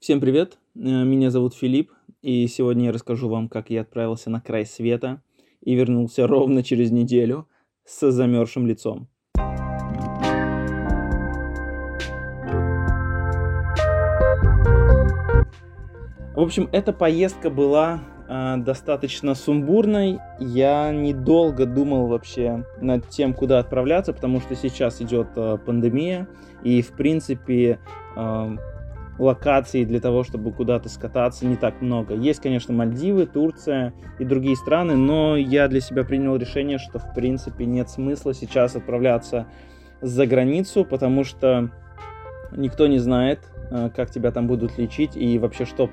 Всем привет, э, меня зовут Филипп, и сегодня я расскажу вам, как я отправился на край света и вернулся ровно через неделю с замерзшим лицом. В общем, эта поездка была э, достаточно сумбурной. Я недолго думал вообще над тем, куда отправляться, потому что сейчас идет э, пандемия, и в принципе э, локаций для того, чтобы куда-то скататься, не так много. Есть, конечно, Мальдивы, Турция и другие страны, но я для себя принял решение, что в принципе нет смысла сейчас отправляться за границу, потому что никто не знает, э, как тебя там будут лечить и вообще что,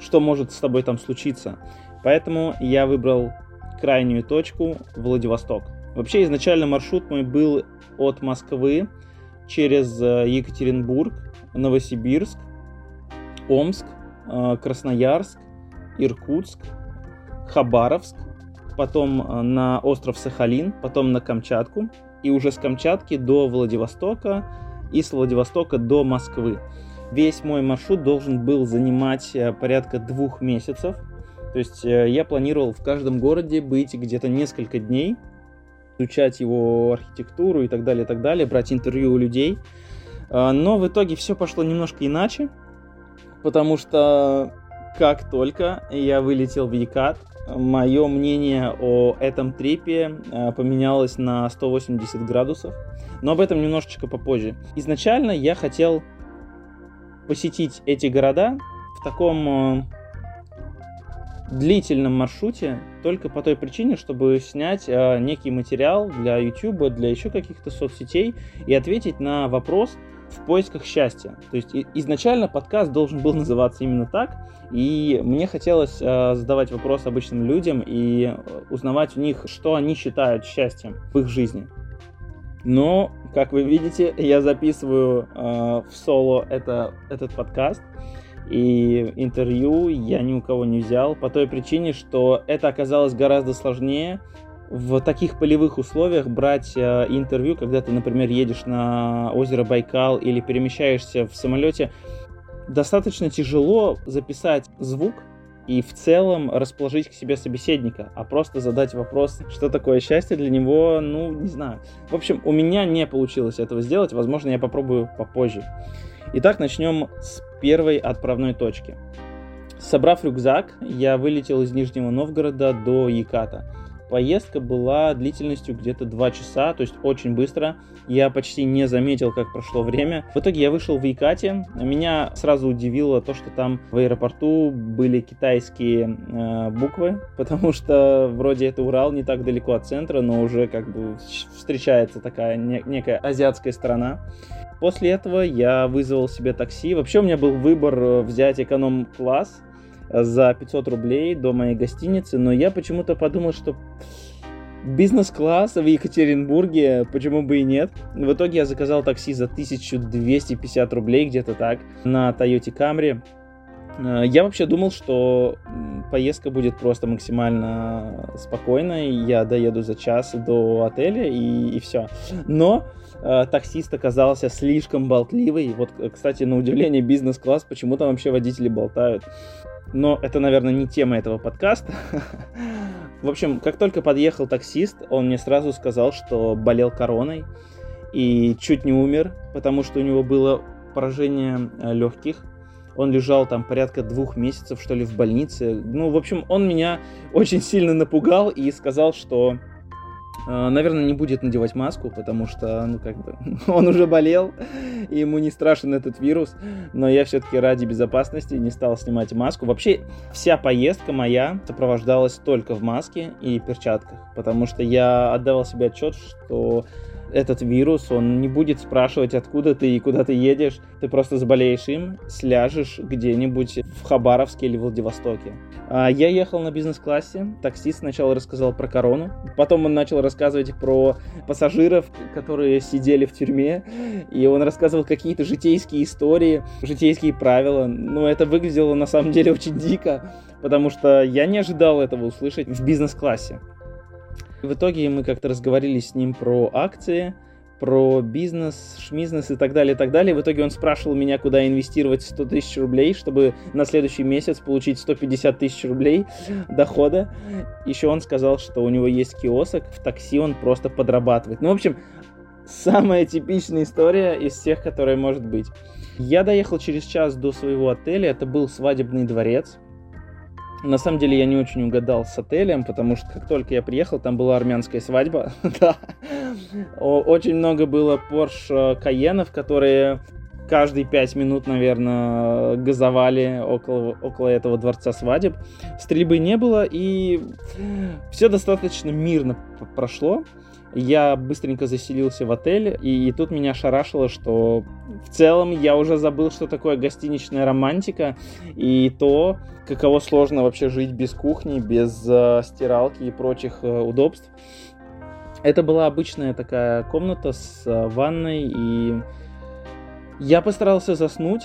что может с тобой там случиться. Поэтому я выбрал крайнюю точку Владивосток. Вообще изначально маршрут мой был от Москвы через э, Екатеринбург, Новосибирск, Омск, э, Красноярск, Иркутск, Хабаровск, потом э, на остров Сахалин, потом на Камчатку, и уже с Камчатки до Владивостока, и с Владивостока до Москвы. Весь мой маршрут должен был занимать э, порядка двух месяцев. То есть я планировал в каждом городе быть где-то несколько дней, изучать его архитектуру и так далее, и так далее, брать интервью у людей. Но в итоге все пошло немножко иначе потому что как только я вылетел в Якат, мое мнение о этом трипе э, поменялось на 180 градусов, но об этом немножечко попозже. Изначально я хотел посетить эти города в таком э, длительном маршруте только по той причине, чтобы снять э, некий материал для YouTube, для еще каких-то соцсетей и ответить на вопрос, в поисках счастья. То есть изначально подкаст должен был называться именно так, и мне хотелось э, задавать вопросы обычным людям и узнавать у них, что они считают счастьем в их жизни. Но, как вы видите, я записываю э, в соло это, этот подкаст, и интервью я ни у кого не взял по той причине, что это оказалось гораздо сложнее, в таких полевых условиях брать э, интервью, когда ты, например, едешь на озеро Байкал или перемещаешься в самолете, достаточно тяжело записать звук и в целом расположить к себе собеседника, а просто задать вопрос, что такое счастье для него, ну, не знаю. В общем, у меня не получилось этого сделать, возможно, я попробую попозже. Итак, начнем с первой отправной точки. Собрав рюкзак, я вылетел из Нижнего Новгорода до Яката. Поездка была длительностью где-то 2 часа, то есть очень быстро. Я почти не заметил, как прошло время. В итоге я вышел в Якате. Меня сразу удивило то, что там в аэропорту были китайские э, буквы, потому что вроде это Урал не так далеко от центра, но уже как бы встречается такая не, некая азиатская страна. После этого я вызвал себе такси. Вообще у меня был выбор э, взять эконом-класс, за 500 рублей до моей гостиницы, но я почему-то подумал, что бизнес-класс в Екатеринбурге, почему бы и нет. В итоге я заказал такси за 1250 рублей, где-то так, на Toyota Camry. Э, я вообще думал, что поездка будет просто максимально спокойной. Я доеду за час до отеля и, и все. Но э, таксист оказался слишком болтливый. Вот, кстати, на удивление, бизнес-класс, почему там вообще водители болтают. Но это, наверное, не тема этого подкаста. В общем, как только подъехал таксист, он мне сразу сказал, что болел короной и чуть не умер, потому что у него было поражение э, легких. Он лежал там порядка двух месяцев, что ли, в больнице. Ну, в общем, он меня очень сильно напугал и сказал, что наверное, не будет надевать маску, потому что, ну, как бы, он уже болел, и ему не страшен этот вирус. Но я все-таки ради безопасности не стал снимать маску. Вообще, вся поездка моя сопровождалась только в маске и перчатках, потому что я отдавал себе отчет, что этот вирус, он не будет спрашивать, откуда ты и куда ты едешь. Ты просто заболеешь им, сляжешь где-нибудь в Хабаровске или Владивостоке. А я ехал на бизнес-классе. Таксист сначала рассказал про корону, потом он начал рассказывать про пассажиров, которые сидели в тюрьме, и он рассказывал какие-то житейские истории, житейские правила. Ну, это выглядело на самом деле очень дико, потому что я не ожидал этого услышать в бизнес-классе. В итоге мы как-то разговорились с ним про акции, про бизнес, шмизнес и так далее, и так далее. В итоге он спрашивал меня, куда инвестировать 100 тысяч рублей, чтобы на следующий месяц получить 150 тысяч рублей дохода. Еще он сказал, что у него есть киосок, в такси он просто подрабатывает. Ну, в общем, самая типичная история из всех, которая может быть. Я доехал через час до своего отеля, это был свадебный дворец. На самом деле я не очень угадал с отелем, потому что как только я приехал, там была армянская свадьба. Очень много было Porsche Каенов, которые каждые пять минут, наверное, газовали около, около этого дворца свадеб. Стрельбы не было, и все достаточно мирно прошло. Я быстренько заселился в отель, и, и тут меня шарашило, что в целом я уже забыл, что такое гостиничная романтика, и то, каково сложно вообще жить без кухни, без э, стиралки и прочих э, удобств. Это была обычная такая комната с э, ванной, и я постарался заснуть,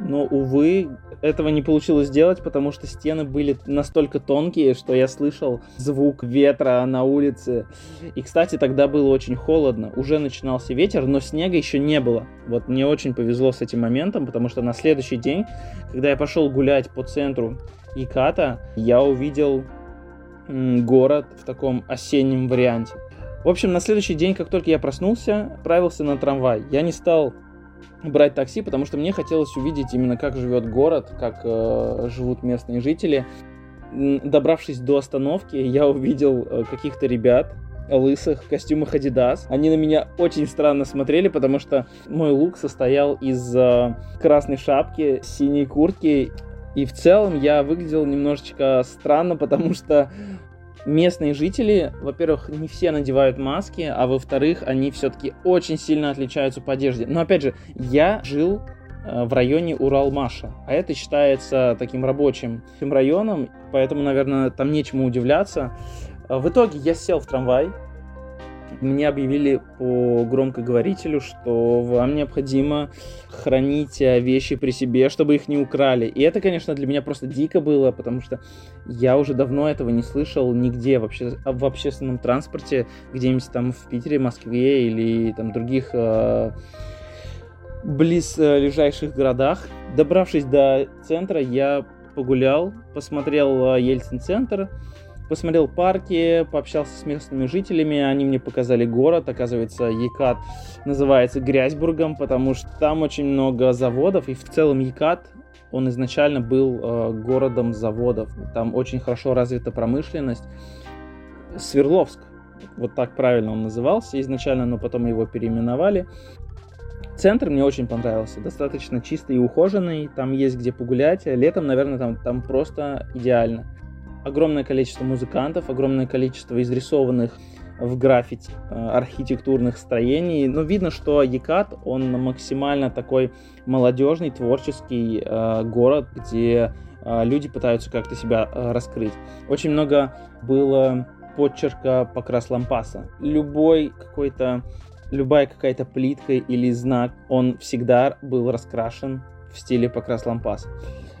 но, увы, этого не получилось сделать, потому что стены были настолько тонкие, что я слышал звук ветра на улице. И, кстати, тогда было очень холодно. Уже начинался ветер, но снега еще не было. Вот мне очень повезло с этим моментом, потому что на следующий день, когда я пошел гулять по центру Иката, я увидел город в таком осеннем варианте. В общем, на следующий день, как только я проснулся, отправился на трамвай. Я не стал брать такси, потому что мне хотелось увидеть именно как живет город, как э, живут местные жители. Добравшись до остановки, я увидел э, каких-то ребят, лысых в костюмах Adidas. Они на меня очень странно смотрели, потому что мой лук состоял из э, красной шапки, синей куртки. И в целом я выглядел немножечко странно, потому что местные жители, во-первых, не все надевают маски, а во-вторых, они все-таки очень сильно отличаются по одежде. Но опять же, я жил э, в районе Уралмаша, а это считается таким рабочим районом, поэтому, наверное, там нечему удивляться. В итоге я сел в трамвай, мне объявили по громкоговорителю, что вам необходимо хранить э, вещи при себе, чтобы их не украли. И это, конечно, для меня просто дико было, потому что я уже давно этого не слышал нигде вообще в общественном транспорте, где-нибудь там в Питере, Москве или там других э, близ э, ближайших городах. Добравшись до центра, я погулял, посмотрел э, Ельцин-центр, посмотрел парки, пообщался с местными жителями, они мне показали город, оказывается, Екат называется Грязьбургом, потому что там очень много заводов, и в целом Екат, он изначально был э, городом заводов, там очень хорошо развита промышленность. Свердловск, вот так правильно он назывался изначально, но потом его переименовали. Центр мне очень понравился, достаточно чистый и ухоженный, там есть где погулять, летом, наверное, там, там просто идеально огромное количество музыкантов, огромное количество изрисованных в граффити э, архитектурных строений. Но видно, что Екат, он максимально такой молодежный, творческий э, город, где э, люди пытаются как-то себя э, раскрыть. Очень много было подчерка покрас лампаса. Любой какой-то любая какая-то плитка или знак, он всегда был раскрашен в стиле покрас лампаса.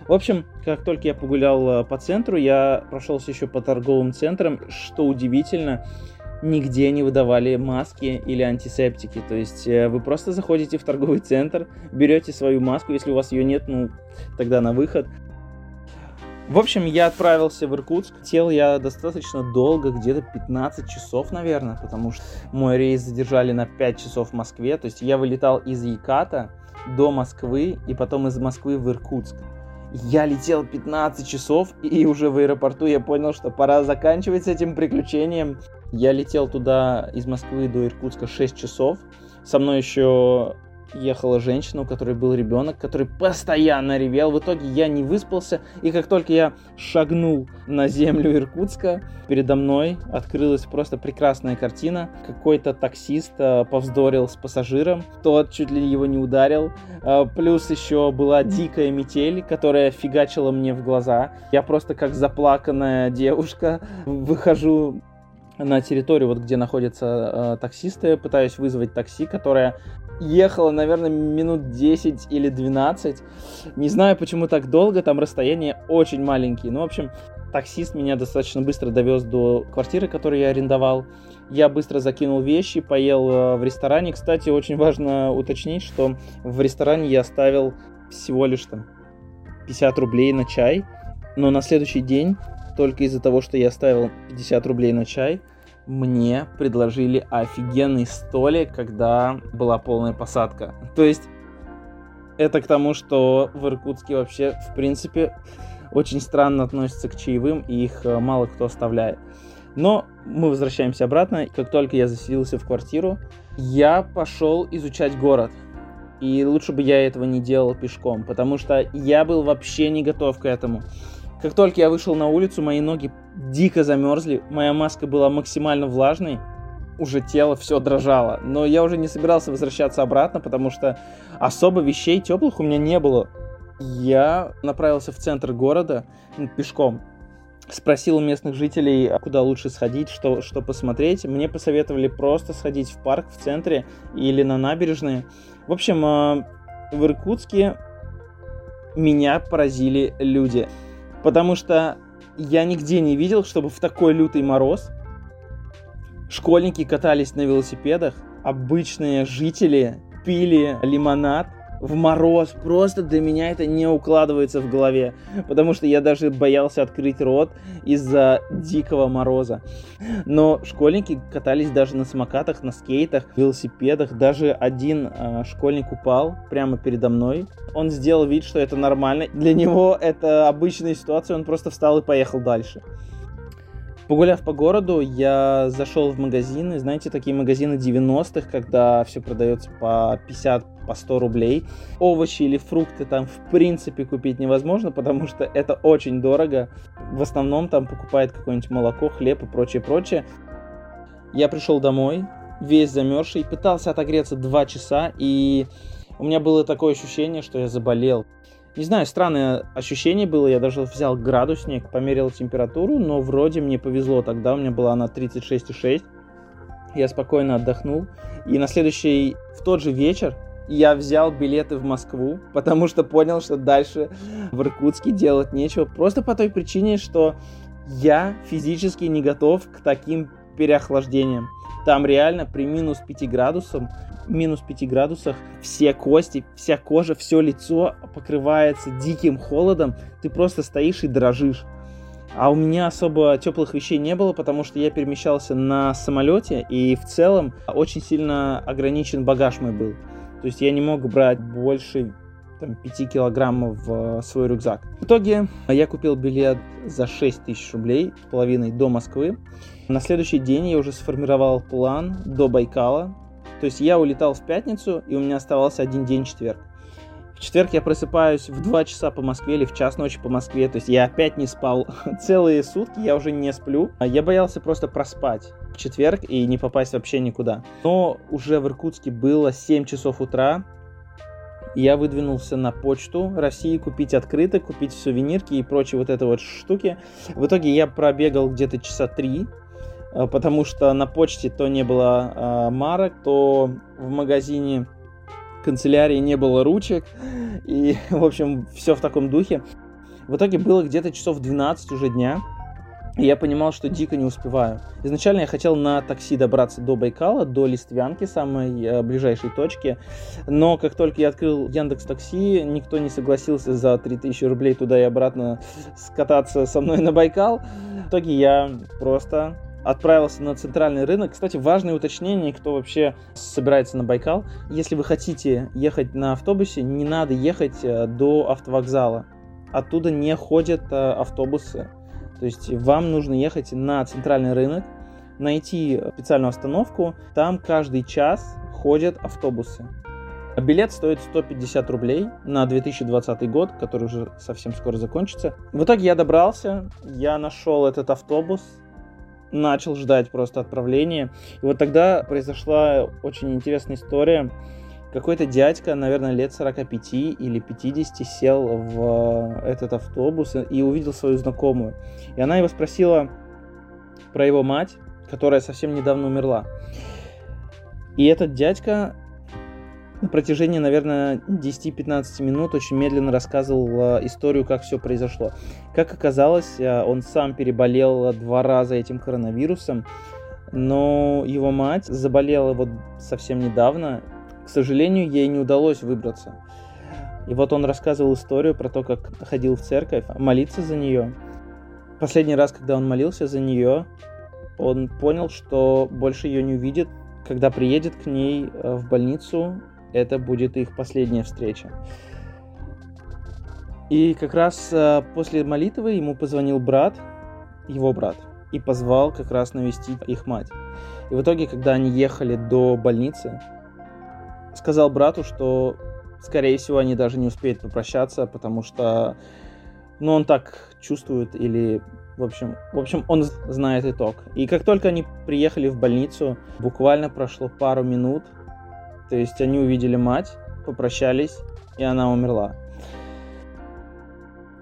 В общем, как только я погулял э, по центру, я прошелся еще по торговым центрам. Что удивительно, нигде не выдавали маски или антисептики. То есть э, вы просто заходите в торговый центр, берете свою маску, если у вас ее нет, ну тогда на выход. В общем, я отправился в Иркутск. Летел я достаточно долго, где-то 15 часов, наверное, потому что мой рейс задержали на 5 часов в Москве. То есть я вылетал из Яката до Москвы и потом из Москвы в Иркутск. Я летел 15 часов, и уже в аэропорту я понял, что пора заканчивать с этим приключением. Я летел туда из Москвы до Иркутска 6 часов. Со мной еще ехала женщина, у которой был ребенок, который постоянно ревел. В итоге я не выспался, и как только я шагнул на землю Иркутска, передо мной открылась просто прекрасная картина. Какой-то таксист э, повздорил с пассажиром, тот чуть ли его не ударил. Э, плюс еще была дикая метель, которая фигачила мне в глаза. Я просто как заплаканная девушка выхожу на территорию, вот где находятся э, таксисты, пытаюсь вызвать такси, которое ехало, наверное, минут 10 или 12. Не знаю, почему так долго, там расстояние очень маленькие. Ну, в общем, таксист меня достаточно быстро довез до квартиры, которую я арендовал. Я быстро закинул вещи, поел э, в ресторане. Кстати, очень важно уточнить, что в ресторане я оставил всего лишь там 50 рублей на чай. Но на следующий день, только из-за того, что я оставил 50 рублей на чай, мне предложили офигенный столик, когда была полная посадка. То есть это к тому, что в Иркутске вообще, в принципе, очень странно относятся к чаевым, и их э, мало кто оставляет. Но мы возвращаемся обратно. Как только я заселился в квартиру, я пошел изучать город. И лучше бы я этого не делал пешком, потому что я был вообще не готов к этому. Как только я вышел на улицу, мои ноги дико замерзли, моя маска была максимально влажной, уже тело все дрожало. Но я уже не собирался возвращаться обратно, потому что особо вещей теплых у меня не было. Я направился в центр города пешком. Спросил у местных жителей, а куда лучше сходить, что, что посмотреть. Мне посоветовали просто сходить в парк в центре или на набережные. В общем, а, в Иркутске меня поразили люди потому что я нигде не видел, чтобы в такой лютый мороз школьники катались на велосипедах, обычные жители пили лимонад, в мороз. Просто для меня это не укладывается в голове. Потому что я даже боялся открыть рот из-за дикого мороза. Но школьники катались даже на самокатах, на скейтах, велосипедах. Даже один э, школьник упал прямо передо мной. Он сделал вид, что это нормально. Для него это обычная ситуация, он просто встал и поехал дальше. Погуляв по городу, я зашел в магазины, знаете, такие магазины 90-х, когда все продается по 50, по 100 рублей. Овощи или фрукты там в принципе купить невозможно, потому что это очень дорого. В основном там покупает какое-нибудь молоко, хлеб и прочее, прочее. Я пришел домой, весь замерзший, пытался отогреться 2 часа, и у меня было такое ощущение, что я заболел. Не знаю, странное ощущение было. Я даже взял градусник, померил температуру, но вроде мне повезло. Тогда у меня была она 36,6. Я спокойно отдохнул. И на следующий, в тот же вечер, я взял билеты в Москву, потому что понял, что дальше в Иркутске делать нечего. Просто по той причине, что я физически не готов к таким переохлаждениям. Там реально при минус 5 градусах минус 5 градусах все кости, вся кожа, все лицо покрывается диким холодом, ты просто стоишь и дрожишь. А у меня особо теплых вещей не было, потому что я перемещался на самолете, и в целом очень сильно ограничен багаж мой был. То есть я не мог брать больше там, 5 килограммов в свой рюкзак. В итоге я купил билет за 6 тысяч рублей, с половиной до Москвы. На следующий день я уже сформировал план до Байкала, то есть я улетал в пятницу, и у меня оставался один день четверг. В четверг я просыпаюсь в 2 часа по Москве или в час ночи по Москве. То есть я опять не спал целые сутки, я уже не сплю. Я боялся просто проспать в четверг и не попасть вообще никуда. Но уже в Иркутске было 7 часов утра. Я выдвинулся на почту России купить открыток, купить сувенирки и прочие вот это вот штуки. В итоге я пробегал где-то часа три Э, потому что на почте то не было э, марок, то в магазине канцелярии не было ручек, и, в общем, все в таком духе. В итоге было где-то часов 12 уже дня, и я понимал, что дико не успеваю. Изначально я хотел на такси добраться до Байкала, до Листвянки, самой э, ближайшей точки. Но как только я открыл Яндекс Такси, никто не согласился за 3000 рублей туда и обратно скататься со мной на Байкал. В итоге я просто отправился на центральный рынок. Кстати, важное уточнение, кто вообще собирается на Байкал. Если вы хотите ехать на автобусе, не надо ехать э, до автовокзала. Оттуда не ходят э, автобусы. То есть вам нужно ехать на центральный рынок, найти специальную остановку. Там каждый час ходят автобусы. Билет стоит 150 рублей на 2020 год, который уже совсем скоро закончится. В итоге я добрался, я нашел этот автобус, начал ждать просто отправления. И вот тогда произошла очень интересная история. Какой-то дядька, наверное, лет 45 или 50, сел в этот автобус и увидел свою знакомую. И она его спросила про его мать, которая совсем недавно умерла. И этот дядька на протяжении, наверное, 10-15 минут очень медленно рассказывал э, историю, как все произошло. Как оказалось, э, он сам переболел два раза этим коронавирусом, но его мать заболела вот совсем недавно. К сожалению, ей не удалось выбраться. И вот он рассказывал историю про то, как ходил в церковь молиться за нее. Последний раз, когда он молился за нее, он понял, что больше ее не увидит, когда приедет к ней э, в больницу это будет их последняя встреча. И как раз э, после молитвы ему позвонил брат, его брат, и позвал как раз навестить их мать. И в итоге, когда они ехали до больницы, сказал брату, что, скорее всего, они даже не успеют попрощаться, потому что, ну, он так чувствует или, в общем, в общем, он знает итог. И как только они приехали в больницу, буквально прошло пару минут, то есть они увидели мать, попрощались, и она умерла.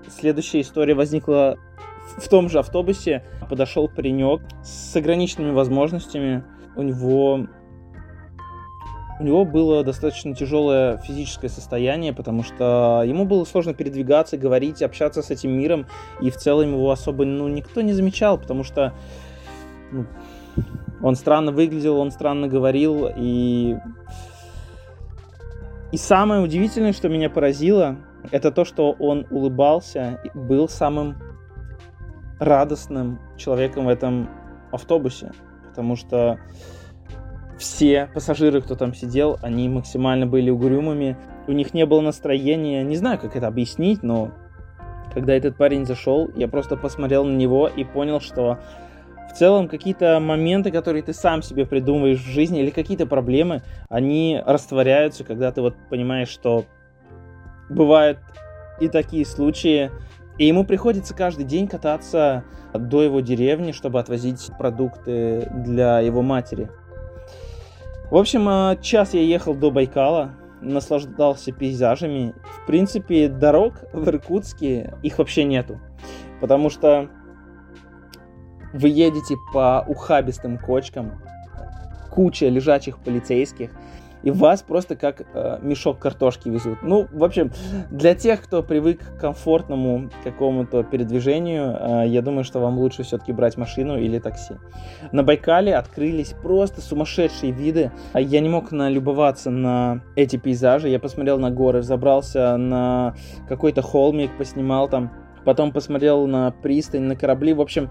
Следующая история возникла в том же автобусе. Подошел паренек с ограниченными возможностями. У него у него было достаточно тяжелое физическое состояние, потому что ему было сложно передвигаться, говорить, общаться с этим миром, и в целом его особо ну, никто не замечал, потому что ну, он странно выглядел, он странно говорил, и и самое удивительное, что меня поразило, это то, что он улыбался и был самым радостным человеком в этом автобусе. Потому что все пассажиры, кто там сидел, они максимально были угрюмыми. У них не было настроения. Не знаю, как это объяснить, но когда этот парень зашел, я просто посмотрел на него и понял, что в целом какие-то моменты, которые ты сам себе придумываешь в жизни, или какие-то проблемы, они растворяются, когда ты вот понимаешь, что бывают и такие случаи, и ему приходится каждый день кататься до его деревни, чтобы отвозить продукты для его матери. В общем, э, час я ехал до Байкала, наслаждался пейзажами. В принципе, дорог в Иркутске их вообще нету. Потому что вы едете по ухабистым кочкам, куча лежачих полицейских, и вас просто как э, мешок картошки везут. Ну, в общем, для тех, кто привык к комфортному какому-то передвижению, э, я думаю, что вам лучше все-таки брать машину или такси. На Байкале открылись просто сумасшедшие виды. А я не мог налюбоваться на эти пейзажи. Я посмотрел на горы, забрался на какой-то холмик, поснимал там. Потом посмотрел на пристань, на корабли. В общем,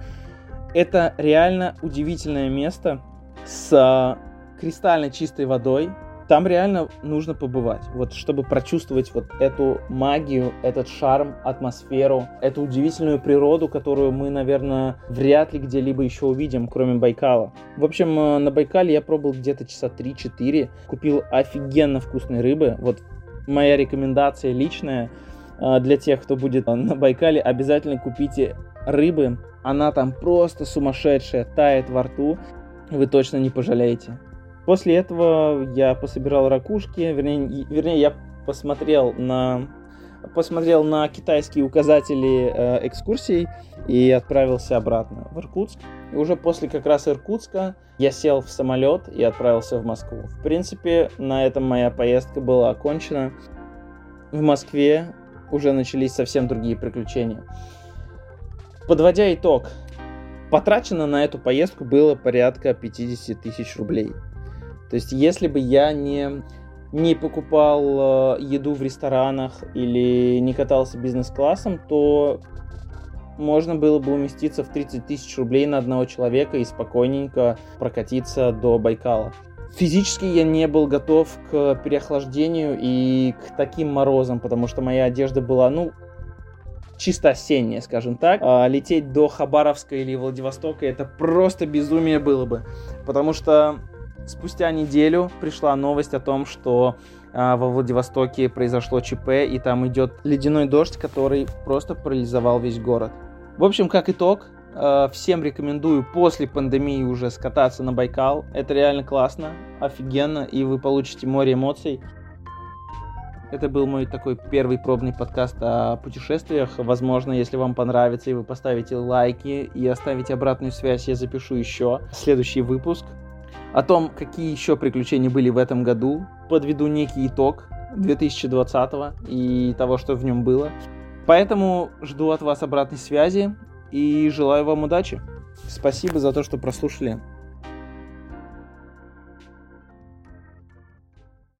это реально удивительное место с а, кристально чистой водой. Там реально нужно побывать, вот чтобы прочувствовать вот эту магию, этот шарм, атмосферу, эту удивительную природу, которую мы, наверное, вряд ли где-либо еще увидим, кроме Байкала. В общем, а, на Байкале я пробовал где-то часа 3-4, купил офигенно вкусной рыбы. Вот моя рекомендация личная а, для тех, кто будет на Байкале, обязательно купите рыбы она там просто сумасшедшая, тает во рту. Вы точно не пожалеете. После этого я пособирал ракушки, вернее, вернее я посмотрел на посмотрел на китайские указатели э, экскурсий и отправился обратно в Иркутск. И уже после как раз Иркутска я сел в самолет и отправился в Москву. В принципе, на этом моя поездка была окончена. В Москве уже начались совсем другие приключения. Подводя итог, потрачено на эту поездку было порядка 50 тысяч рублей. То есть, если бы я не, не покупал э, еду в ресторанах или не катался бизнес-классом, то можно было бы уместиться в 30 тысяч рублей на одного человека и спокойненько прокатиться до Байкала. Физически я не был готов к переохлаждению и к таким морозам, потому что моя одежда была, ну, чисто осеннее, скажем так. А, лететь до Хабаровска или Владивостока это просто безумие было бы. Потому что спустя неделю пришла новость о том, что а, во Владивостоке произошло ЧП, и там идет ледяной дождь, который просто парализовал весь город. В общем, как итог, а, всем рекомендую после пандемии уже скататься на Байкал. Это реально классно, офигенно, и вы получите море эмоций. Это был мой такой первый пробный подкаст о путешествиях. Возможно, если вам понравится, и вы поставите лайки и оставите обратную связь, я запишу еще следующий выпуск. О том, какие еще приключения были в этом году, подведу некий итог 2020 и того, что в нем было. Поэтому жду от вас обратной связи и желаю вам удачи. Спасибо за то, что прослушали.